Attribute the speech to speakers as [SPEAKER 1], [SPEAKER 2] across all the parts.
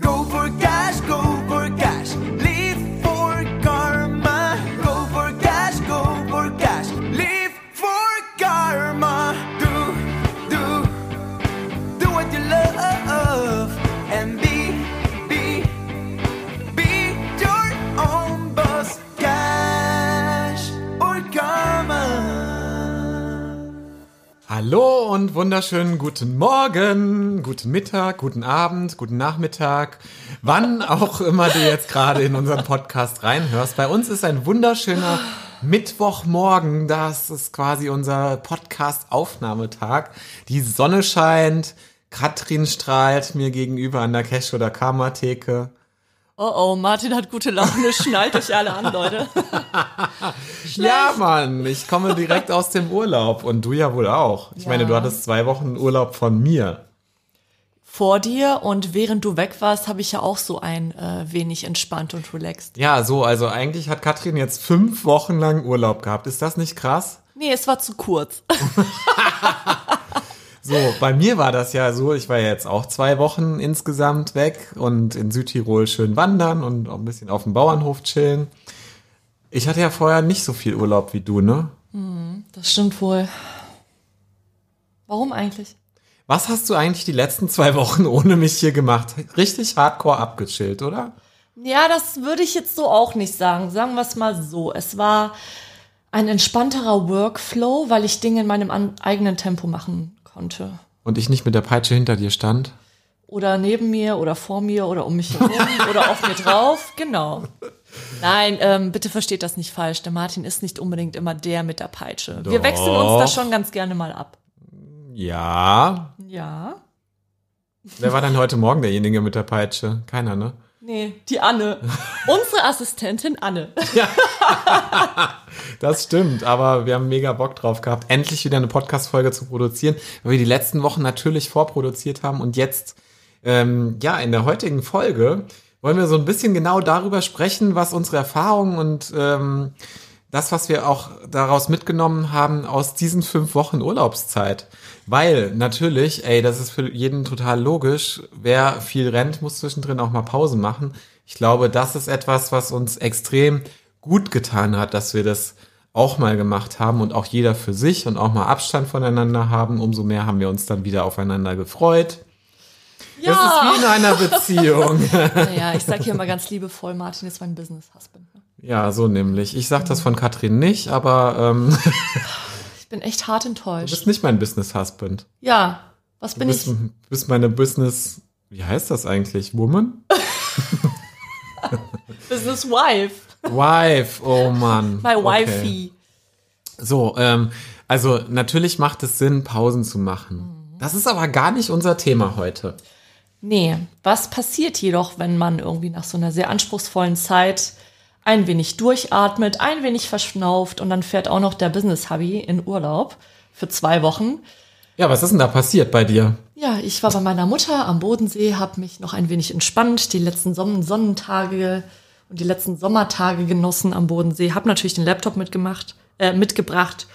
[SPEAKER 1] Go for cash,
[SPEAKER 2] wunderschönen guten Morgen, guten Mittag, guten Abend, guten Nachmittag, wann auch immer du jetzt gerade in unseren Podcast reinhörst. Bei uns ist ein wunderschöner Mittwochmorgen, das ist quasi unser Podcast-Aufnahmetag. Die Sonne scheint, Katrin strahlt mir gegenüber an der Cash- oder Karma-Theke.
[SPEAKER 3] Oh oh, Martin hat gute Laune, schnallt euch alle an, Leute.
[SPEAKER 2] Ja, Mann, ich komme direkt aus dem Urlaub und du ja wohl auch. Ich
[SPEAKER 3] Ja.
[SPEAKER 2] meine, du hattest zwei Wochen Urlaub von mir.
[SPEAKER 3] Vor dir und während du weg warst, habe ich ja auch so ein äh, wenig entspannt und relaxed.
[SPEAKER 2] Ja, so, also eigentlich hat Katrin jetzt fünf Wochen lang Urlaub gehabt. Ist das nicht krass?
[SPEAKER 3] Nee, es war zu kurz.
[SPEAKER 2] So, bei mir war das ja so, ich war ja jetzt auch zwei Wochen insgesamt weg und in Südtirol schön wandern und auch ein bisschen auf dem Bauernhof chillen. Ich hatte ja vorher nicht so viel Urlaub wie du, ne?
[SPEAKER 3] Das stimmt wohl. Warum eigentlich?
[SPEAKER 2] Was hast du eigentlich die letzten zwei Wochen ohne mich hier gemacht? Richtig hardcore abgechillt, oder?
[SPEAKER 3] Ja, das würde ich jetzt so auch nicht sagen. Sagen wir es mal so. Es war ein entspannterer Workflow, weil ich Dinge in meinem eigenen Tempo machen konnte.
[SPEAKER 2] Und ich nicht mit der Peitsche hinter dir stand?
[SPEAKER 3] Oder neben mir oder vor mir oder um mich herum oder auf mir drauf. Genau. Nein, ähm, bitte versteht das nicht falsch. Der Martin ist nicht unbedingt immer der mit der Peitsche. Wir
[SPEAKER 2] Doch.
[SPEAKER 3] wechseln uns da schon ganz gerne mal ab.
[SPEAKER 2] Ja.
[SPEAKER 3] Ja.
[SPEAKER 2] Wer war denn heute Morgen derjenige mit der Peitsche? Keiner, ne?
[SPEAKER 3] Nee, die Anne. Unsere Assistentin Anne.
[SPEAKER 2] Das stimmt, aber wir haben mega Bock drauf gehabt, endlich wieder eine Podcast-Folge zu produzieren, weil wir die letzten Wochen natürlich vorproduziert haben und jetzt, ähm, ja, in der heutigen Folge wollen wir so ein bisschen genau darüber sprechen, was unsere Erfahrungen und ähm, das, was wir auch daraus mitgenommen haben aus diesen fünf Wochen Urlaubszeit. Weil natürlich, ey, das ist für jeden total logisch, wer viel rennt, muss zwischendrin auch mal Pause machen. Ich glaube, das ist etwas, was uns extrem gut getan hat, dass wir das auch mal gemacht haben und auch jeder für sich und auch mal Abstand voneinander haben. Umso mehr haben wir uns dann wieder aufeinander gefreut. Das ist wie in einer Beziehung.
[SPEAKER 3] Naja, ich sag hier mal ganz liebevoll, Martin ist mein Business-Husband. ne?
[SPEAKER 2] ja, so nämlich. Ich sag das von Katrin nicht, aber ähm,
[SPEAKER 3] bin echt hart
[SPEAKER 2] du
[SPEAKER 3] enttäuscht.
[SPEAKER 2] bist nicht mein Business-Husband.
[SPEAKER 3] Ja, was
[SPEAKER 2] Du
[SPEAKER 3] bin
[SPEAKER 2] bist,
[SPEAKER 3] ich?
[SPEAKER 2] bist meine Business, wie heißt das eigentlich? Woman?
[SPEAKER 3] Business-Wife.
[SPEAKER 2] Wife, oh Mann.
[SPEAKER 3] My
[SPEAKER 2] Okay.
[SPEAKER 3] wifey.
[SPEAKER 2] So, ähm, also natürlich macht es Sinn, Pausen zu machen. Das ist aber gar nicht unser Thema heute.
[SPEAKER 3] Nee, was passiert jedoch, wenn man irgendwie nach so einer sehr anspruchsvollen Zeit ein wenig durchatmet, ein wenig verschnauft und dann fährt auch noch der Business-Hubby in Urlaub für zwei Wochen.
[SPEAKER 2] Ja, was ist denn da passiert bei dir?
[SPEAKER 3] Ja, ich war bei meiner Mutter am Bodensee, habe mich noch ein wenig entspannt, die letzten Sonnen Sonnentage und die letzten Sommertage genossen am Bodensee, habe natürlich den Laptop mitgemacht, äh, mitgebracht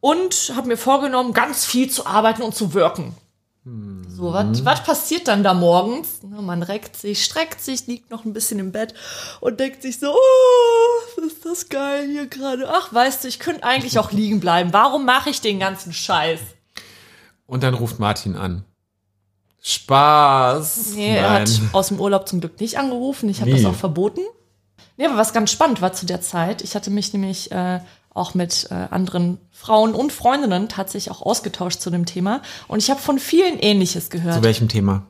[SPEAKER 3] und habe mir vorgenommen, ganz viel zu arbeiten und zu wirken. So, was was passiert dann da morgens? Man reckt sich, streckt sich, liegt noch ein bisschen im Bett und denkt sich so, oh, ist das geil hier gerade. Ach, weißt du, ich könnte eigentlich auch liegen bleiben. Warum mache ich den ganzen Scheiß?
[SPEAKER 2] Und dann ruft Martin an. Spaß.
[SPEAKER 3] Nee, er hat aus dem Urlaub zum Glück nicht angerufen. Ich habe das auch verboten. Nee, aber was ganz spannend war zu der Zeit, ich hatte mich nämlich äh, auch mit äh, anderen Frauen und Freundinnen tatsächlich auch ausgetauscht zu dem Thema. Und ich habe von vielen Ähnliches gehört.
[SPEAKER 2] Zu welchem Thema?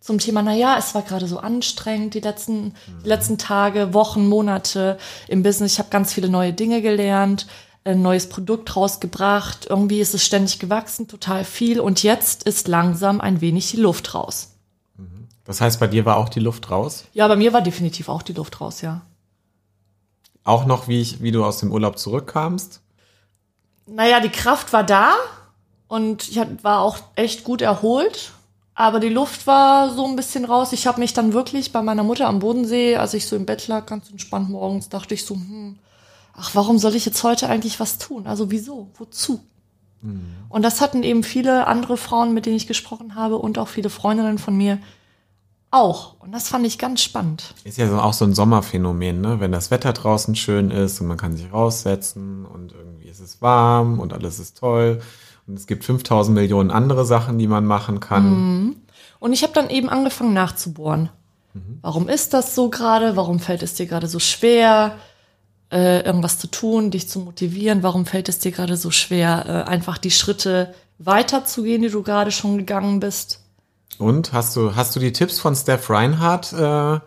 [SPEAKER 3] zum Thema, na ja, es war gerade so anstrengend die letzten, die letzten Tage, Wochen, Monate im Business. Ich habe ganz viele neue Dinge gelernt, ein neues Produkt rausgebracht. Irgendwie ist es ständig gewachsen, total viel. Und jetzt ist langsam ein wenig die Luft raus.
[SPEAKER 2] Das heißt, bei dir war auch die Luft raus?
[SPEAKER 3] Ja, bei mir war definitiv auch die Luft raus, ja.
[SPEAKER 2] Auch noch, wie, ich, wie du aus dem Urlaub zurückkamst?
[SPEAKER 3] Naja, die Kraft war da und ich war auch echt gut erholt. Aber die Luft war so ein bisschen raus. Ich habe mich dann wirklich bei meiner Mutter am Bodensee, als ich so im Bett lag, ganz entspannt morgens, dachte ich so, hm, ach, warum soll ich jetzt heute eigentlich was tun? Also wieso? Wozu? Und das hatten eben viele andere Frauen, mit denen ich gesprochen habe und auch viele Freundinnen von mir auch. Und das fand ich ganz spannend.
[SPEAKER 2] Ist ja so, auch so ein Sommerphänomen, ne? Wenn das Wetter draußen schön ist und man kann sich raussetzen und irgendwie ist es warm und alles ist toll. Und es gibt 5000 Millionen andere Sachen, die man machen kann.
[SPEAKER 3] Und ich habe dann eben angefangen nachzubohren. Warum ist das so gerade? Warum fällt es dir gerade so schwer, äh, irgendwas zu tun, dich zu motivieren? Warum fällt es dir gerade so schwer, äh, einfach die Schritte weiterzugehen, die du gerade schon gegangen bist?
[SPEAKER 2] Und hast du, hast du die Tipps von Steph Reinhardt äh,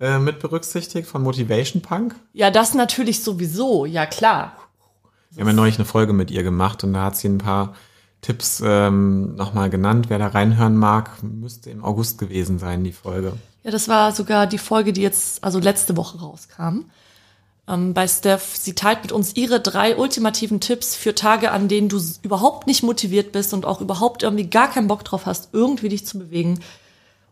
[SPEAKER 2] äh, mit berücksichtigt, von Motivation Punk?
[SPEAKER 3] Ja, das natürlich sowieso, ja klar.
[SPEAKER 2] Wir haben ja neulich eine Folge mit ihr gemacht und da hat sie ein paar Tipps ähm, nochmal genannt. Wer da reinhören mag, müsste im August gewesen sein, die Folge.
[SPEAKER 3] Ja, das war sogar die Folge, die jetzt, also letzte Woche rauskam. Ähm, bei Steph, sie teilt mit uns ihre drei ultimativen Tipps für Tage, an denen du überhaupt nicht motiviert bist und auch überhaupt irgendwie gar keinen Bock drauf hast, irgendwie dich zu bewegen.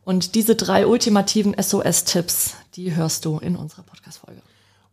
[SPEAKER 3] Und diese drei ultimativen SOS-Tipps, die hörst du in unserer Podcast-Folge.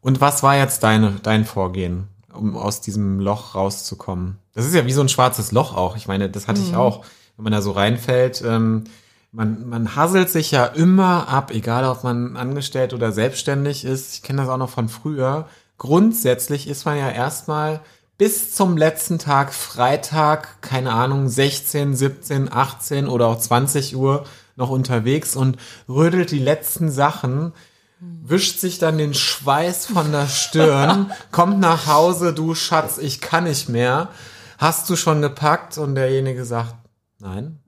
[SPEAKER 2] Und was war jetzt deine, dein Vorgehen, um aus diesem Loch rauszukommen? Das ist ja wie so ein schwarzes Loch auch. Ich meine, das hatte ich auch, wenn man da so reinfällt. Ähm, man, man hasselt sich ja immer ab, egal ob man angestellt oder selbstständig ist. Ich kenne das auch noch von früher. Grundsätzlich ist man ja erstmal bis zum letzten Tag, Freitag, keine Ahnung, 16, 17, 18 oder auch 20 Uhr noch unterwegs und rödelt die letzten Sachen wischt sich dann den Schweiß von der Stirn, kommt nach Hause, du Schatz, ich kann nicht mehr. Hast du schon gepackt? Und derjenige sagt, nein.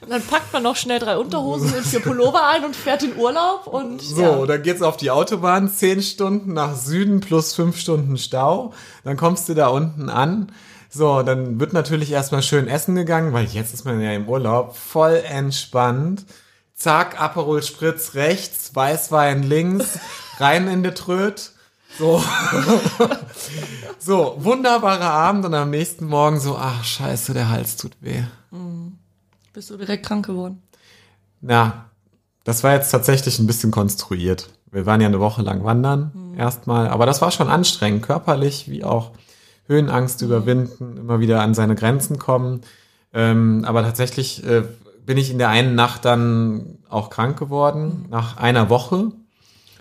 [SPEAKER 3] Und dann packt man noch schnell drei Unterhosen und vier Pullover ein und fährt in Urlaub und
[SPEAKER 2] So,
[SPEAKER 3] ja.
[SPEAKER 2] dann geht's auf die Autobahn, zehn Stunden nach Süden plus fünf Stunden Stau. Dann kommst du da unten an. So, dann wird natürlich erstmal schön essen gegangen, weil jetzt ist man ja im Urlaub, voll entspannt. Zack, Aperol Spritz rechts, Weißwein links, rein in die Tröd. So. so, wunderbarer Abend und am nächsten Morgen so, ach scheiße, der Hals tut weh.
[SPEAKER 3] Bist du direkt krank geworden?
[SPEAKER 2] Na, das war jetzt tatsächlich ein bisschen konstruiert. Wir waren ja eine Woche lang wandern, erstmal, aber das war schon anstrengend, körperlich wie auch Höhenangst überwinden, immer wieder an seine Grenzen kommen. Ähm, aber tatsächlich äh, bin ich in der einen Nacht dann auch krank geworden, nach einer Woche.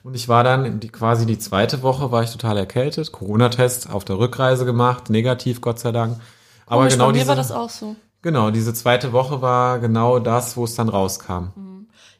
[SPEAKER 2] Und ich war dann die, quasi die zweite Woche, war ich total erkältet. Corona-Test auf der Rückreise gemacht, negativ, Gott sei Dank. Aber
[SPEAKER 3] Komisch,
[SPEAKER 2] genau
[SPEAKER 3] bei mir
[SPEAKER 2] diese,
[SPEAKER 3] war das auch so.
[SPEAKER 2] genau, diese zweite Woche war genau das, wo es dann rauskam.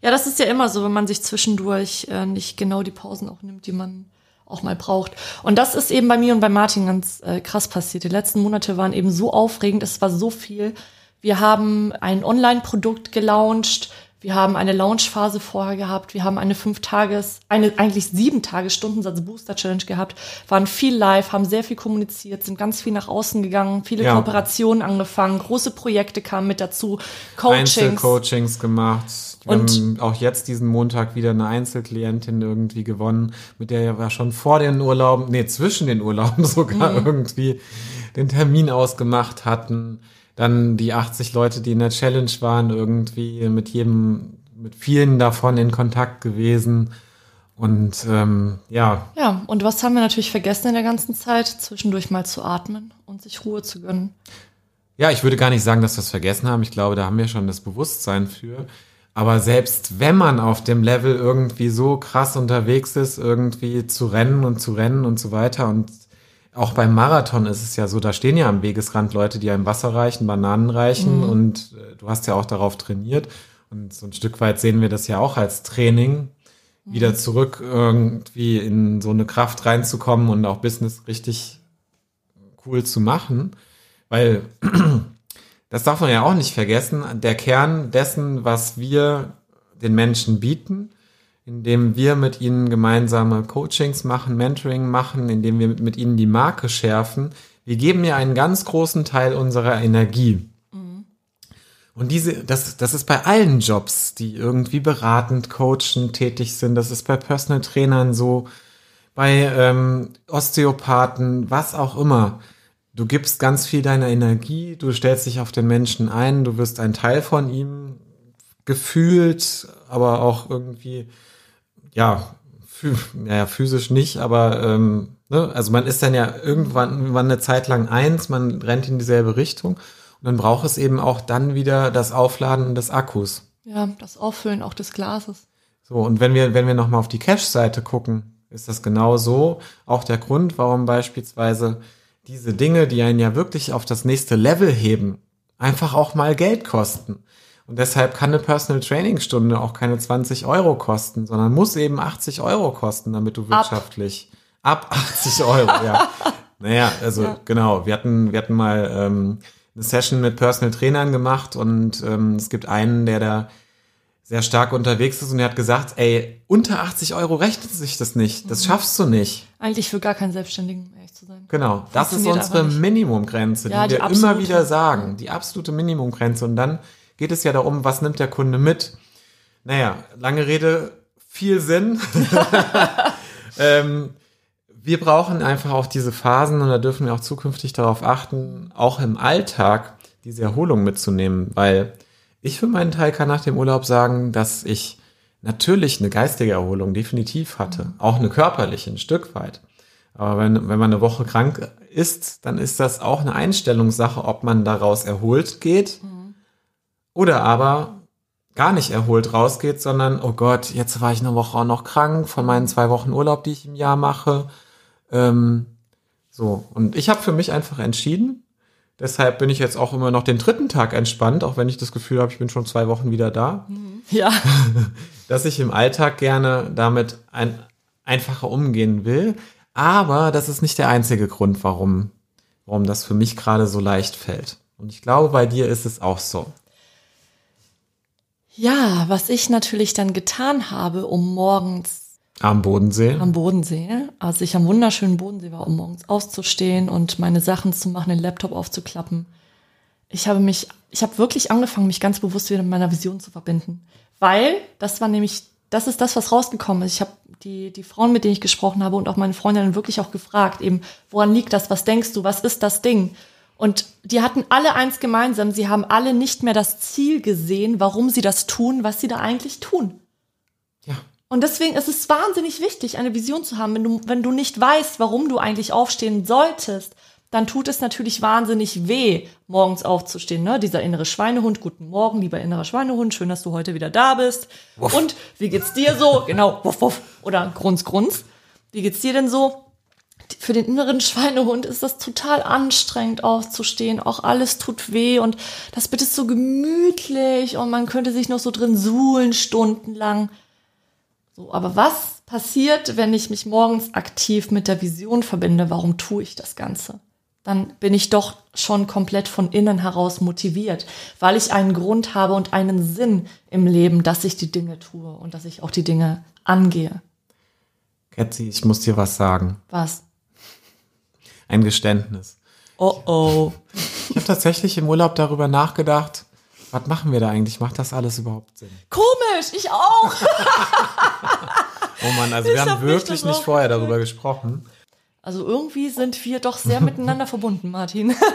[SPEAKER 3] Ja, das ist ja immer so, wenn man sich zwischendurch äh, nicht genau die Pausen auch nimmt, die man auch mal braucht. Und das ist eben bei mir und bei Martin ganz äh, krass passiert. Die letzten Monate waren eben so aufregend, es war so viel. Wir haben ein Online-Produkt gelauncht, wir haben eine Launchphase vorher gehabt, wir haben eine fünf Tages, eine eigentlich sieben Tage Stundensatz Booster Challenge gehabt, waren viel live, haben sehr viel kommuniziert, sind ganz viel nach außen gegangen, viele
[SPEAKER 2] Ja.
[SPEAKER 3] Kooperationen angefangen, große Projekte kamen mit dazu, Coachings.
[SPEAKER 2] Einzelcoachings gemacht. Wir
[SPEAKER 3] Und-
[SPEAKER 2] haben auch jetzt diesen Montag wieder eine Einzelklientin irgendwie gewonnen, mit der wir schon vor den Urlauben, nee, zwischen den Urlauben sogar
[SPEAKER 3] Mhm.
[SPEAKER 2] irgendwie den Termin ausgemacht hatten. Dann die 80 Leute, die in der Challenge waren, irgendwie mit jedem, mit vielen davon in Kontakt gewesen. Und ähm, ja,
[SPEAKER 3] Ja, und was haben wir natürlich vergessen in der ganzen Zeit? Zwischendurch mal zu atmen und sich Ruhe zu gönnen.
[SPEAKER 2] Ja, ich würde gar nicht sagen, dass wir es vergessen haben. Ich glaube, da haben wir schon das Bewusstsein für. Aber selbst wenn man auf dem Level irgendwie so krass unterwegs ist, irgendwie zu rennen und zu rennen und so weiter und auch beim Marathon ist es ja so, da stehen ja am Wegesrand Leute, die einem Wasser reichen, Bananen reichen und äh, du hast ja auch darauf trainiert. Und so ein Stück weit sehen wir das ja auch als Training, wieder zurück irgendwie in so eine Kraft reinzukommen und auch Business richtig cool zu machen, weil das darf man ja auch nicht vergessen, der Kern dessen, was wir den Menschen bieten, indem wir mit ihnen gemeinsame Coachings machen, Mentoring machen, indem wir mit ihnen die Marke schärfen. Wir geben ja einen ganz großen Teil unserer Energie. Und diese, das, das ist bei allen Jobs, die irgendwie beratend, coachend tätig sind. Das ist bei Personal Trainern so, bei ähm, Osteopathen, was auch immer. Du gibst ganz viel deiner Energie, du stellst dich auf den Menschen ein, du wirst ein Teil von ihm gefühlt, aber auch irgendwie, ja, phü ja physisch nicht, aber ähm, ne? also man ist dann ja irgendwann, irgendwann eine Zeit lang eins, man rennt in dieselbe Richtung Und dann braucht es eben auch dann wieder das Aufladen des Akkus.
[SPEAKER 3] Ja, das Auffüllen auch des Glases.
[SPEAKER 2] So, und wenn wir, wenn wir nochmal auf die Cash-Seite gucken, ist das genau so auch der Grund, warum beispielsweise diese Dinge, die einen ja wirklich auf das nächste Level heben, einfach auch mal Geld kosten. Und deshalb kann eine Personal Training Stunde auch keine 20 Euro kosten, sondern muss eben 80 Euro kosten, damit du wirtschaftlich ab, 80 Euro, ja. Naja, also
[SPEAKER 3] Ja.
[SPEAKER 2] genau. Wir hatten, wir hatten mal ähm, eine Session mit Personal Trainern gemacht und ähm, es gibt einen, der da sehr stark unterwegs ist und er hat gesagt, ey, unter 80 Euro rechnet sich das nicht. Das schaffst du nicht.
[SPEAKER 3] Eigentlich für gar keinen Selbstständigen, ehrlich zu sein.
[SPEAKER 2] Genau. Das ist unsere. Minimumgrenze,
[SPEAKER 3] Ja,
[SPEAKER 2] die
[SPEAKER 3] die
[SPEAKER 2] wir immer
[SPEAKER 3] absolute.
[SPEAKER 2] wieder sagen. Die absolute Minimumgrenze. Und dann geht es ja darum, was nimmt der Kunde mit? Naja, lange Rede, viel Sinn. ähm, wir brauchen einfach auch diese Phasen und da dürfen wir auch zukünftig darauf achten, auch im Alltag diese Erholung mitzunehmen, weil ich für meinen Teil kann nach dem Urlaub sagen, dass ich natürlich eine geistige Erholung definitiv hatte, auch eine körperliche ein Stück weit. Aber wenn, wenn man eine Woche krank ist, dann ist das auch eine Einstellungssache, ob man daraus erholt geht oder aber gar nicht erholt rausgeht, sondern, oh Gott, jetzt war ich eine Woche auch noch krank von meinen zwei Wochen Urlaub, die ich im Jahr mache. Ähm, so, und ich habe für mich einfach entschieden, deshalb bin ich jetzt auch immer noch den dritten Tag entspannt, auch wenn ich das Gefühl habe, ich bin schon zwei Wochen wieder da
[SPEAKER 3] Ja.
[SPEAKER 2] dass ich im Alltag gerne damit ein, einfacher umgehen will. Aber das ist nicht der einzige Grund, warum, warum das für mich gerade so leicht fällt. Und ich glaube, bei dir ist es auch so.
[SPEAKER 3] Ja, was ich natürlich dann getan habe, um morgens
[SPEAKER 2] Am Bodensee.
[SPEAKER 3] am Bodensee, als ich am wunderschönen Bodensee war, um morgens aufzustehen und meine Sachen zu machen, den Laptop aufzuklappen. Ich habe mich, ich habe wirklich angefangen, mich ganz bewusst wieder mit meiner Vision zu verbinden. Weil, das war nämlich, das ist das, was rausgekommen ist. Ich habe die, die Frauen, mit denen ich gesprochen habe und auch meine Freundinnen wirklich auch gefragt, eben, woran liegt das? Was denkst du? Was ist das Ding? Und die hatten alle eins gemeinsam. Sie haben alle nicht mehr das Ziel gesehen, warum sie das tun, was sie da eigentlich tun.
[SPEAKER 2] Ja.
[SPEAKER 3] Und deswegen ist es wahnsinnig wichtig, eine Vision zu haben. Wenn du, wenn du nicht weißt, warum du eigentlich aufstehen solltest, dann tut es natürlich wahnsinnig weh, morgens aufzustehen. Ne? Dieser innere Schweinehund, guten Morgen, lieber innerer Schweinehund, schön, dass du heute wieder da bist. Und wie geht's dir so? Genau, wuff, wuff. Oder grunz, grunz. Wie geht's dir denn so? Für den inneren Schweinehund ist das total anstrengend aufzustehen. Auch alles tut weh und das Bett ist so gemütlich und man könnte sich noch so drin suhlen stundenlang. So, aber was passiert, wenn ich mich morgens aktiv mit der Vision verbinde? Warum tue ich das Ganze? Dann bin ich doch schon komplett von innen heraus motiviert, weil ich einen Grund habe und einen Sinn im Leben, dass ich die Dinge tue und dass ich auch die Dinge angehe.
[SPEAKER 2] Ketzi, ich muss dir was sagen.
[SPEAKER 3] Was?
[SPEAKER 2] Ein Geständnis.
[SPEAKER 3] Oh oh.
[SPEAKER 2] Ich habe tatsächlich im Urlaub darüber nachgedacht, was machen wir da eigentlich? Macht das alles überhaupt Sinn?
[SPEAKER 3] Komisch, ich auch.
[SPEAKER 2] Oh Mann, also
[SPEAKER 3] Ich
[SPEAKER 2] wir haben wirklich nicht vorher
[SPEAKER 3] gefragt.
[SPEAKER 2] darüber gesprochen.
[SPEAKER 3] Also irgendwie sind wir doch sehr miteinander verbunden, Martin.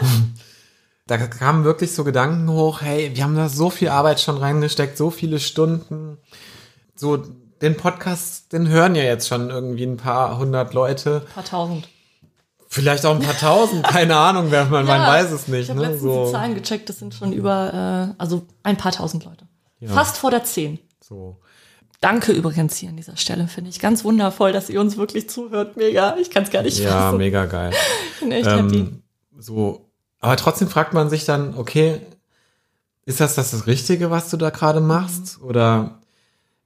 [SPEAKER 2] Da kamen wirklich so Gedanken hoch, hey, wir haben da so viel Arbeit schon reingesteckt, so viele Stunden. So, den Podcast, den hören ja jetzt schon irgendwie ein paar hundert Leute.
[SPEAKER 3] Ein paar tausend.
[SPEAKER 2] Vielleicht auch ein paar tausend, keine Ahnung, wer man, man
[SPEAKER 3] Ja,
[SPEAKER 2] weiß es nicht.
[SPEAKER 3] Ich habe
[SPEAKER 2] Ne?
[SPEAKER 3] letztens die
[SPEAKER 2] So,
[SPEAKER 3] Zahlen gecheckt, das sind schon über, äh, also ein paar tausend Leute.
[SPEAKER 2] Ja.
[SPEAKER 3] Fast vor der zehn.
[SPEAKER 2] so.
[SPEAKER 3] Danke übrigens hier an dieser Stelle, finde ich ganz wundervoll, dass ihr uns wirklich zuhört. Mega, ich kann es gar nicht
[SPEAKER 2] Ja,
[SPEAKER 3] fassen.
[SPEAKER 2] mega geil.
[SPEAKER 3] Ich bin echt happy.
[SPEAKER 2] Ähm, so, aber trotzdem fragt man sich dann, okay, ist das das, das Richtige, was du da gerade machst? Oder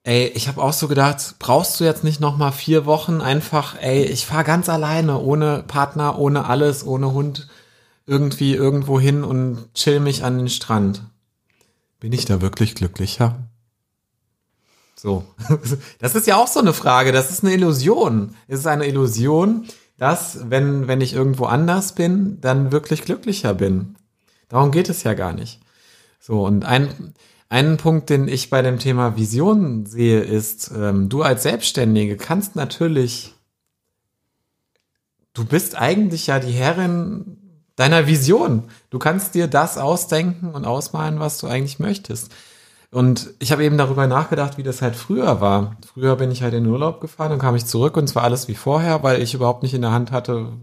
[SPEAKER 2] ey, ich habe auch so gedacht, brauchst du jetzt nicht noch mal vier Wochen einfach, ey, ich fahre ganz alleine, ohne Partner, ohne alles, ohne Hund, irgendwie irgendwo hin und chill mich an den Strand. Bin ich da wirklich glücklicher? So. Das ist ja auch so eine Frage. Das ist eine Illusion. Es ist eine Illusion, dass, wenn, wenn ich irgendwo anders bin, dann wirklich glücklicher bin. Darum geht es ja gar nicht. So, und ein, einen Punkt, den ich bei dem Thema Vision sehe, ist, ähm, du als Selbstständige kannst natürlich, du bist eigentlich ja die Herrin deiner Vision. Du kannst dir das ausdenken und ausmalen, was du eigentlich möchtest. Und ich habe eben darüber nachgedacht, wie das halt früher war. Früher bin ich halt in den Urlaub gefahren, dann kam ich zurück und es war alles wie vorher, weil ich überhaupt nicht in der Hand hatte,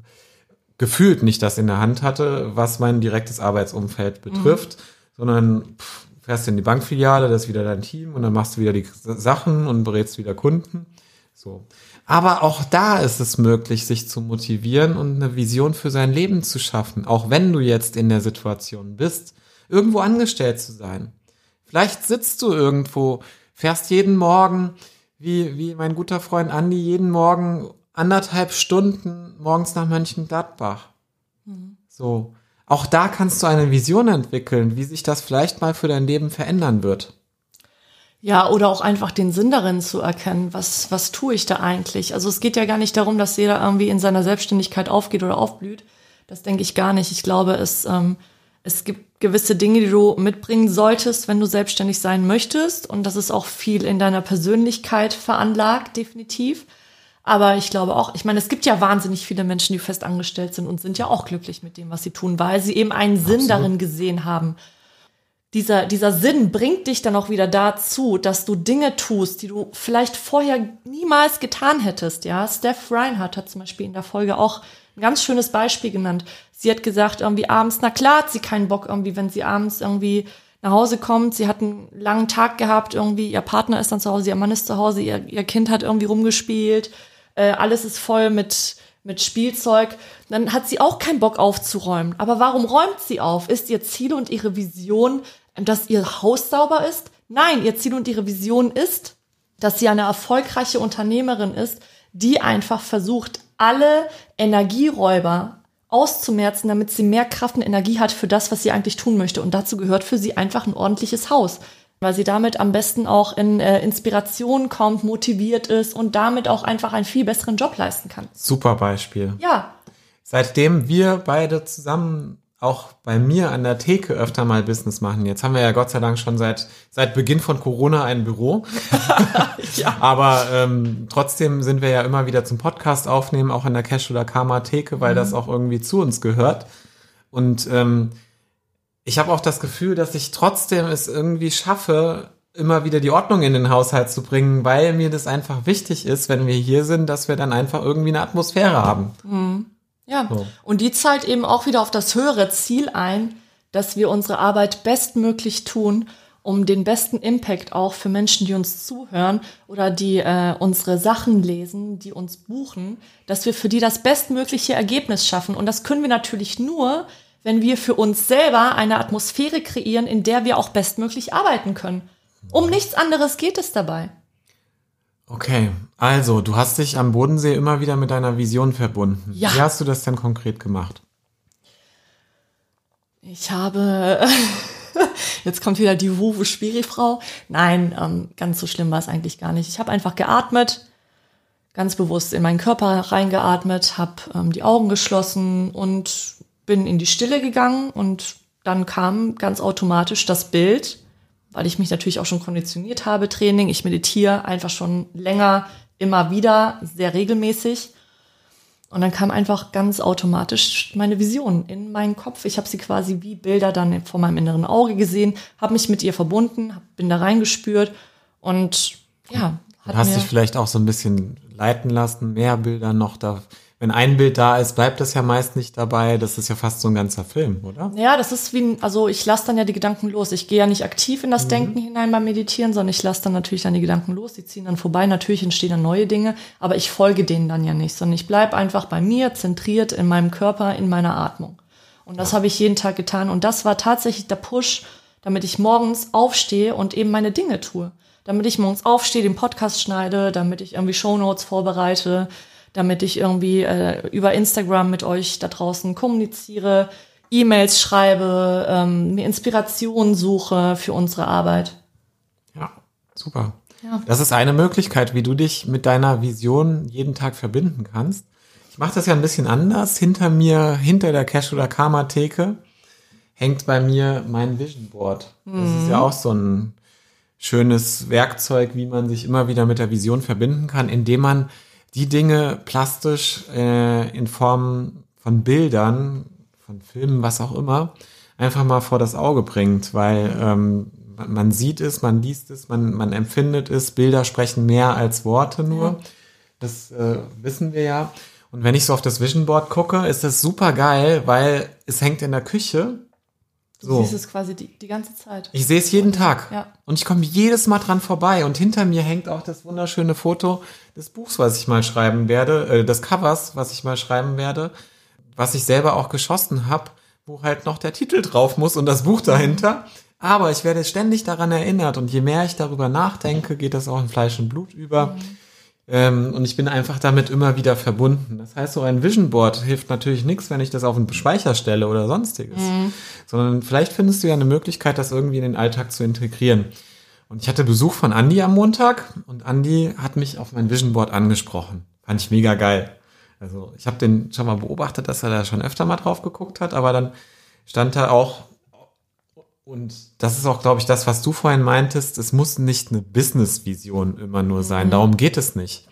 [SPEAKER 2] gefühlt nicht das in der Hand hatte, was mein direktes Arbeitsumfeld betrifft, sondern pff, fährst in die Bankfiliale, das ist wieder dein Team und dann machst du wieder die Sachen und berätst wieder Kunden. So. Aber auch da ist es möglich, sich zu motivieren und eine Vision für sein Leben zu schaffen, auch wenn du jetzt in der Situation bist, irgendwo angestellt zu sein. Vielleicht sitzt du irgendwo, fährst jeden Morgen, wie, wie mein guter Freund Andi, jeden Morgen anderthalb Stunden morgens nach Mönchengladbach. So. Auch da kannst du eine Vision entwickeln, wie sich das vielleicht mal für dein Leben verändern wird.
[SPEAKER 3] Ja, oder auch einfach den Sinn darin zu erkennen, was, was tue ich da eigentlich? Also es geht ja gar nicht darum, dass jeder irgendwie in seiner Selbstständigkeit aufgeht oder aufblüht. Das denke ich gar nicht. Ich glaube, es, ähm, es gibt gewisse Dinge, die du mitbringen solltest, wenn du selbstständig sein möchtest. Und das ist auch viel in deiner Persönlichkeit veranlagt, definitiv. Aber ich glaube auch, ich meine, es gibt ja wahnsinnig viele Menschen, die fest angestellt sind und sind ja auch glücklich mit dem, was sie tun, weil sie eben einen Sinn
[SPEAKER 2] Absolut.
[SPEAKER 3] darin gesehen haben dieser, dieser Sinn bringt dich dann auch wieder dazu, dass du Dinge tust, die du vielleicht vorher niemals getan hättest. Ja, Steph Reinhardt hat zum Beispiel in der Folge auch ein ganz schönes Beispiel genannt. Sie hat gesagt, irgendwie abends, na klar hat sie keinen Bock irgendwie, wenn sie abends irgendwie nach Hause kommt. Sie hat einen langen Tag gehabt, irgendwie ihr Partner ist dann zu Hause, ihr Mann ist zu Hause, ihr, ihr Kind hat irgendwie rumgespielt, äh, alles ist voll mit mit Spielzeug, dann hat sie auch keinen Bock aufzuräumen. Aber warum räumt sie auf? Ist ihr Ziel und ihre Vision, dass ihr Haus sauber ist? Nein, ihr Ziel und ihre Vision ist, dass sie eine erfolgreiche Unternehmerin ist, die einfach versucht, alle Energieräuber auszumerzen, damit sie mehr Kraft und Energie hat für das, was sie eigentlich tun möchte. Und dazu gehört für sie einfach ein ordentliches Haus, weil sie damit am besten auch in äh, Inspiration kommt, motiviert ist und damit auch einfach einen viel besseren Job leisten kann.
[SPEAKER 2] Super Beispiel.
[SPEAKER 3] Ja,
[SPEAKER 2] Seitdem wir beide zusammen auch bei mir an der Theke öfter mal Business machen. Jetzt haben wir ja Gott sei Dank schon seit, seit Beginn von Corona ein Büro.
[SPEAKER 3] ja.
[SPEAKER 2] Aber ähm, trotzdem sind wir ja immer wieder zum Podcast aufnehmen, auch in der Cash oder Karma Theke, weil das auch irgendwie zu uns gehört. Und ähm, ich habe auch das Gefühl, dass ich trotzdem es irgendwie schaffe, immer wieder die Ordnung in den Haushalt zu bringen, weil mir das einfach wichtig ist, wenn wir hier sind, dass wir dann einfach irgendwie eine Atmosphäre haben.
[SPEAKER 3] Ja,
[SPEAKER 2] So.
[SPEAKER 3] und die zahlt eben auch wieder auf das höhere Ziel ein, dass wir unsere Arbeit bestmöglich tun, um den besten Impact auch für Menschen, die uns zuhören oder die äh, unsere Sachen lesen, die uns buchen, dass wir für die das bestmögliche Ergebnis schaffen. Und das können wir natürlich nur, wenn wir für uns selber eine Atmosphäre kreieren, in der wir auch bestmöglich arbeiten können. Um nichts anderes geht es dabei.
[SPEAKER 2] Okay, also du hast dich am Bodensee immer wieder mit deiner Vision verbunden.
[SPEAKER 3] Ja.
[SPEAKER 2] Wie hast du das denn konkret gemacht?
[SPEAKER 3] Ich habe, jetzt kommt wieder die Wuhu Spiri-Frau. Nein, ähm, ganz so schlimm war es eigentlich gar nicht. Ich habe einfach geatmet, ganz bewusst in meinen Körper reingeatmet, habe ähm, die Augen geschlossen und bin in die Stille gegangen und dann kam ganz automatisch das Bild, weil ich mich natürlich auch schon konditioniert habe, Training. Ich meditiere einfach schon länger, immer wieder, sehr regelmäßig. Und dann kam einfach ganz automatisch meine Vision in meinen Kopf. Ich habe sie quasi wie Bilder dann vor meinem inneren Auge gesehen, habe mich mit ihr verbunden, bin da reingespürt und ja, hat
[SPEAKER 2] hast
[SPEAKER 3] mir
[SPEAKER 2] dich vielleicht auch so ein bisschen leiten lassen, mehr Bilder noch da. Wenn ein Bild da ist, bleibt das ja meist nicht dabei. Das ist ja fast so ein ganzer Film, oder?
[SPEAKER 3] Ja, das ist wie, also ich lasse dann ja die Gedanken los. Ich gehe ja nicht aktiv in das Denken hinein beim Meditieren, sondern ich lasse dann natürlich dann die Gedanken los. Die ziehen dann vorbei. Natürlich entstehen dann neue Dinge, aber ich folge denen dann ja nicht, sondern ich bleib einfach bei mir, zentriert in meinem Körper, in meiner Atmung. Und das habe ich jeden Tag getan. Und das war tatsächlich der Push, damit ich morgens aufstehe und eben meine Dinge tue. Damit ich morgens aufstehe, den Podcast schneide, damit ich irgendwie Shownotes vorbereite, damit ich irgendwie äh, über Instagram mit euch da draußen kommuniziere, E-Mails schreibe, ähm, mir Inspiration suche für unsere Arbeit.
[SPEAKER 2] Ja, super.
[SPEAKER 3] Ja.
[SPEAKER 2] Das ist eine Möglichkeit, wie du dich mit deiner Vision jeden Tag verbinden kannst. Ich mache das ja ein bisschen anders. Hinter mir, hinter der Cash oder Karma Theke, hängt bei mir mein Vision Board. Das ist ja auch so ein schönes Werkzeug, wie man sich immer wieder mit der Vision verbinden kann, indem man die Dinge plastisch äh, in Form von Bildern, von Filmen, was auch immer, einfach mal vor das Auge bringt, weil ähm, man- sieht es, man liest es, man, man empfindet es, Bilder sprechen mehr als Worte nur. Das äh, wissen wir ja. Und wenn ich so auf das Vision Board gucke, ist das super geil, weil es hängt in der Küche.
[SPEAKER 3] Du
[SPEAKER 2] So.
[SPEAKER 3] siehst es quasi die, die ganze Zeit.
[SPEAKER 2] Ich sehe es jeden Tag.
[SPEAKER 3] Ja.
[SPEAKER 2] Und ich komme jedes Mal dran vorbei. Und hinter mir hängt auch das wunderschöne Foto des Buchs, was ich mal schreiben werde, äh, des Covers, was ich mal schreiben werde, was ich selber auch geschossen habe, wo halt noch der Titel drauf muss und das Buch dahinter. Aber ich werde ständig daran erinnert und je mehr ich darüber nachdenke, geht das auch in Fleisch und Blut über. Ähm, und ich bin einfach damit immer wieder verbunden. Das heißt, so ein Vision Board hilft natürlich nichts, wenn ich das auf einen Speicher stelle oder sonstiges. Sondern vielleicht findest du ja eine Möglichkeit, das irgendwie in den Alltag zu integrieren. Und ich hatte Besuch von Andy am Montag und Andy hat mich auf mein Vision Board angesprochen. Fand ich mega geil. Also ich habe den schon mal beobachtet, dass er da schon öfter mal drauf geguckt hat, aber dann stand da auch, und das ist auch, glaube ich, das, was du vorhin meintest, es muss nicht eine Business-Vision immer nur sein. Darum geht es nicht.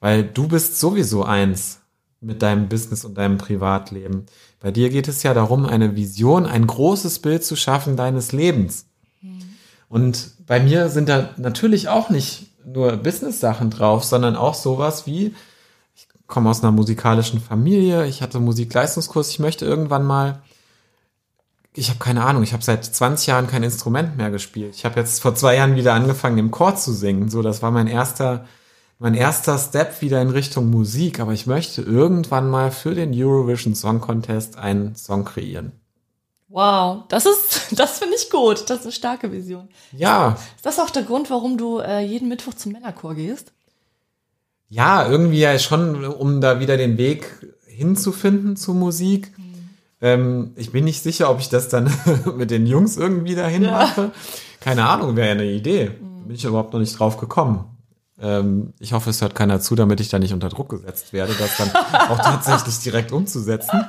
[SPEAKER 2] Weil du bist sowieso eins mit deinem Business und deinem Privatleben. Bei dir geht es ja darum, eine Vision, ein großes Bild zu schaffen deines Lebens. Und bei mir sind da natürlich auch nicht nur Business-Sachen drauf, sondern auch sowas wie, ich komme aus einer musikalischen Familie, ich hatte Musikleistungskurs, ich möchte irgendwann mal, ich habe keine Ahnung, ich habe seit 20 Jahren kein Instrument mehr gespielt. Ich habe jetzt vor zwei Jahren wieder angefangen, im Chor zu singen. So, das war mein erster, mein erster Step wieder in Richtung Musik. Aber ich möchte irgendwann mal für den Eurovision Song Contest einen Song kreieren.
[SPEAKER 3] Wow, das ist, das finde ich gut. Das ist eine starke Vision.
[SPEAKER 2] Ja,
[SPEAKER 3] Ist das auch der Grund, warum du äh, jeden Mittwoch zum Männerchor gehst?
[SPEAKER 2] Ja, irgendwie ja schon, um da wieder den Weg hinzufinden zur Musik. Ähm, ich bin nicht sicher, ob ich das dann mit den Jungs irgendwie dahin
[SPEAKER 3] Ja.
[SPEAKER 2] mache. Keine Ahnung, wäre ja eine Idee. Bin ich überhaupt noch nicht drauf gekommen. Ähm, ich hoffe, es hört keiner zu, damit ich da nicht unter Druck gesetzt werde, das dann auch tatsächlich direkt umzusetzen.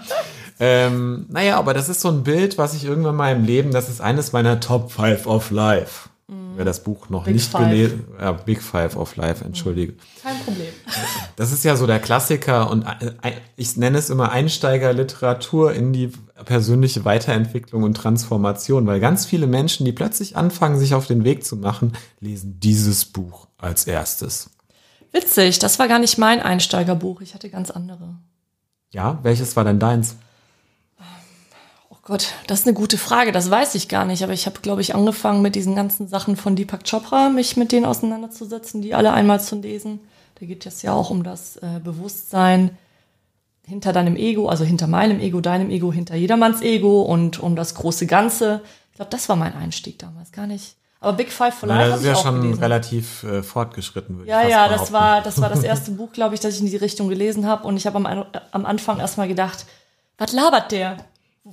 [SPEAKER 2] Ähm, naja, aber das ist so ein Bild, was ich irgendwann mal im Leben, das ist eines meiner Top Five of Life. Wer das Buch noch
[SPEAKER 3] Big
[SPEAKER 2] nicht gelesen, ja, Big Five of Life, entschuldige.
[SPEAKER 3] Kein Problem.
[SPEAKER 2] Das ist ja so der Klassiker und äh, ich nenne es immer Einsteigerliteratur in die persönliche Weiterentwicklung und Transformation, weil ganz viele Menschen, die plötzlich anfangen, sich auf den Weg zu machen, lesen dieses Buch als erstes.
[SPEAKER 3] Witzig, das war gar nicht mein Einsteigerbuch. Ich hatte ganz andere.
[SPEAKER 2] Ja, welches war denn deins?
[SPEAKER 3] Gott, das ist eine gute Frage. Das weiß ich gar nicht. Aber ich habe, glaube ich, angefangen mit diesen ganzen Sachen von Deepak Chopra, mich mit denen auseinanderzusetzen, die alle einmal zu lesen. Da geht es ja auch um das äh, Bewusstsein hinter deinem Ego, also hinter meinem Ego, deinem Ego, hinter jedermanns Ego und um das große Ganze. Ich glaube, das war mein Einstieg damals, gar nicht. Aber Big Five for Life
[SPEAKER 2] Na, das ist ja schon
[SPEAKER 3] gelesen.
[SPEAKER 2] relativ äh, fortgeschritten, würde
[SPEAKER 3] Ja,
[SPEAKER 2] ich fast
[SPEAKER 3] ja, das war, das war das erste Buch, glaube ich, das ich in die Richtung gelesen habe. Und ich habe am, am Anfang erstmal gedacht, was labert der?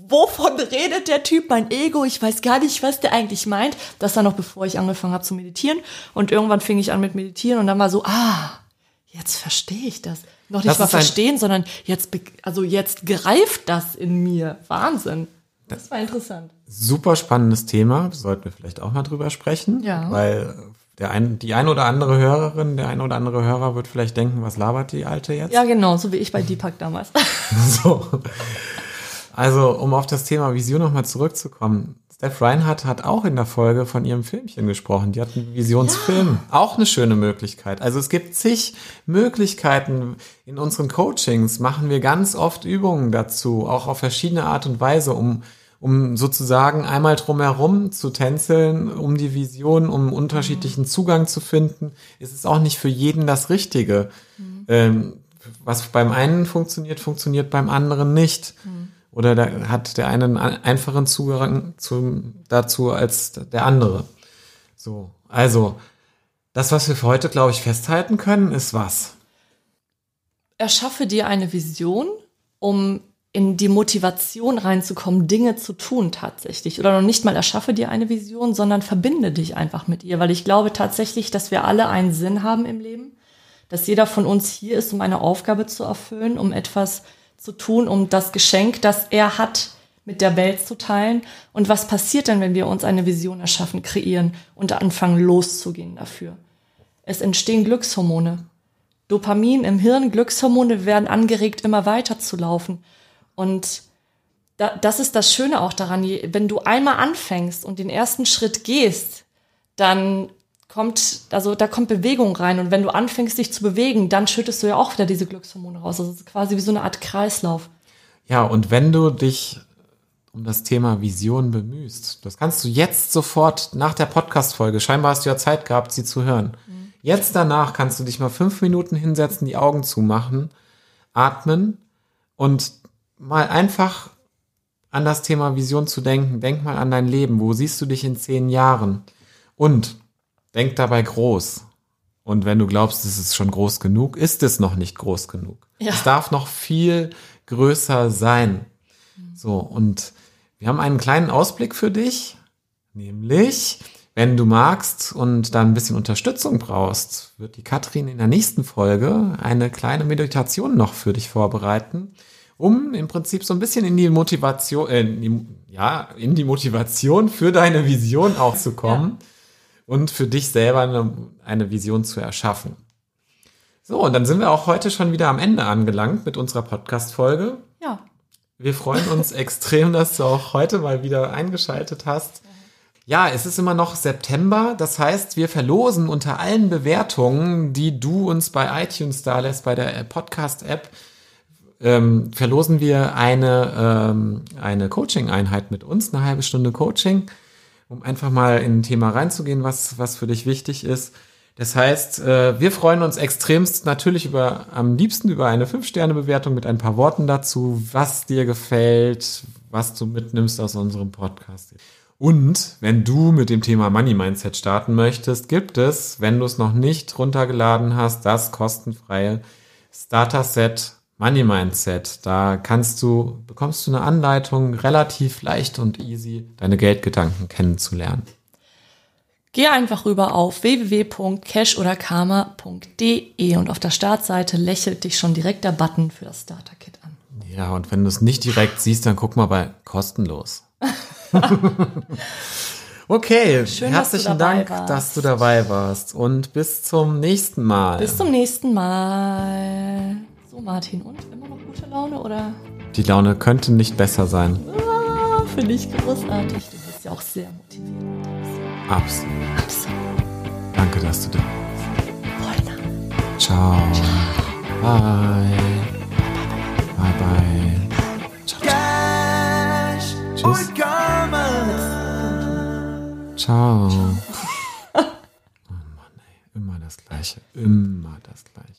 [SPEAKER 3] Wovon redet der Typ? Mein Ego, ich weiß gar nicht, was der eigentlich meint. Das war noch bevor ich angefangen habe zu meditieren. Und irgendwann fing ich an mit Meditieren und dann war so, ah, jetzt verstehe ich das. Noch nicht
[SPEAKER 2] Das
[SPEAKER 3] mal verstehen, sondern jetzt, also jetzt greift das in mir. Wahnsinn. Das war interessant.
[SPEAKER 2] Super spannendes Thema, sollten wir vielleicht auch mal drüber sprechen.
[SPEAKER 3] Ja.
[SPEAKER 2] Weil der ein, die ein oder andere Hörerin, der ein oder andere Hörer wird vielleicht denken, was labert die Alte jetzt?
[SPEAKER 3] Ja, genau, so wie ich bei Deepak damals.
[SPEAKER 2] So. Also, um auf das Thema Vision nochmal zurückzukommen. Steph Reinhardt hat auch in der Folge von ihrem Filmchen gesprochen. Die hat einen Visionsfilm. Auch eine schöne Möglichkeit. Also es gibt zig Möglichkeiten. In unseren Coachings machen wir ganz oft Übungen dazu, auch auf verschiedene Art und Weise, um, um sozusagen einmal drumherum zu tänzeln, um die Vision, um unterschiedlichen Zugang zu finden. Es ist auch nicht für jeden das Richtige. Ähm, was beim einen funktioniert, funktioniert beim anderen nicht. Oder da hat der eine einen ein- einfachen Zugang zum, dazu als der andere. So, also, das, was wir für heute, glaube ich, festhalten können, ist was?
[SPEAKER 3] erschaffe dir eine Vision, um in die Motivation reinzukommen, Dinge zu tun tatsächlich. Oder noch nicht mal erschaffe dir eine Vision, sondern verbinde dich einfach mit ihr. Weil ich glaube tatsächlich, dass wir alle einen Sinn haben im Leben. Dass jeder von uns hier ist, um eine Aufgabe zu erfüllen, um etwas zu tun, um das Geschenk, das er hat, mit der Welt zu teilen. Und was passiert denn, wenn wir uns eine Vision erschaffen, kreieren und anfangen loszugehen dafür? Es entstehen Glückshormone. Dopamin im Hirn, Glückshormone werden angeregt, immer weiter zu laufen. Und da, das ist das Schöne auch daran, wenn du einmal anfängst und den ersten Schritt gehst, dann kommt, also da kommt Bewegung rein. Und wenn du anfängst, dich zu bewegen, dann schüttest du ja auch wieder diese Glückshormone raus. Das ist quasi wie so eine Art Kreislauf.
[SPEAKER 2] Ja, und wenn du dich um das Thema Vision bemühst, das kannst du jetzt sofort nach der Podcast-Folge, scheinbar hast du ja Zeit gehabt, sie zu hören. Jetzt danach kannst du dich mal fünf Minuten hinsetzen, die Augen zumachen, atmen und mal einfach an das Thema Vision zu denken. Denk mal an dein Leben. Wo siehst du dich in zehn Jahren? Und denk dabei groß. Und wenn du glaubst, es ist schon groß genug, ist es noch nicht groß genug.
[SPEAKER 3] Ja.
[SPEAKER 2] Es darf noch viel größer sein. So, und wir haben einen kleinen Ausblick für dich, nämlich, wenn du magst und da ein bisschen Unterstützung brauchst, wird die Katrin in der nächsten Folge eine kleine Meditation noch für dich vorbereiten, um im Prinzip so ein bisschen in die Motivation, äh, in die, ja, in die Motivation für deine Vision auch zu kommen und für dich selber eine, eine Vision zu erschaffen. So, und dann sind wir auch heute schon wieder am Ende angelangt mit unserer Podcast-Folge.
[SPEAKER 3] Ja.
[SPEAKER 2] Wir freuen uns extrem, dass du auch heute mal wieder eingeschaltet hast. Ja, es ist immer noch September. Das heißt, wir verlosen unter allen Bewertungen, die du uns bei iTunes da lässt, bei der Podcast-App, ähm, verlosen wir eine, ähm, eine Coaching-Einheit mit uns, eine halbe Stunde Coaching, um einfach mal in ein Thema reinzugehen, was, was für dich wichtig ist. Das heißt, äh, wir freuen uns extremst natürlich über, am liebsten über eine 5-Sterne-Bewertung mit ein paar Worten dazu, was dir gefällt, was du mitnimmst aus unserem Podcast. Und wenn du mit dem Thema Money Mindset starten möchtest, gibt es, wenn du es noch nicht runtergeladen hast, das kostenfreie Starter Set Money Mindset. Da kannst du, bekommst du eine Anleitung, relativ leicht und easy, deine Geldgedanken kennenzulernen.
[SPEAKER 3] Geh einfach rüber auf www.cashoderkarma.de und auf der Startseite lächelt dich schon direkt der Button für das Starter-Kit an.
[SPEAKER 2] Ja, und wenn du es nicht direkt siehst, dann guck mal bei kostenlos. okay,
[SPEAKER 3] Schön, dass
[SPEAKER 2] herzlichen
[SPEAKER 3] dabei
[SPEAKER 2] Dank,
[SPEAKER 3] warst.
[SPEAKER 2] dass du dabei warst und bis zum nächsten Mal.
[SPEAKER 3] Bis zum nächsten Mal. So, Martin, und immer noch gute Laune oder?
[SPEAKER 2] Die Laune könnte nicht besser sein.
[SPEAKER 3] Ah, Finde ich großartig. Du bist ja auch sehr motiviert.
[SPEAKER 2] Absolut.
[SPEAKER 3] Absolut.
[SPEAKER 2] Danke, dass du da
[SPEAKER 3] Voll nah.
[SPEAKER 2] bist. Ciao. Bye. Bye, bye. Ciao, ciao.
[SPEAKER 1] Cash
[SPEAKER 2] Tschüss.
[SPEAKER 1] und Karma.
[SPEAKER 2] Ciao. Oh Mann, ey. Immer das Gleiche. Immer das Gleiche.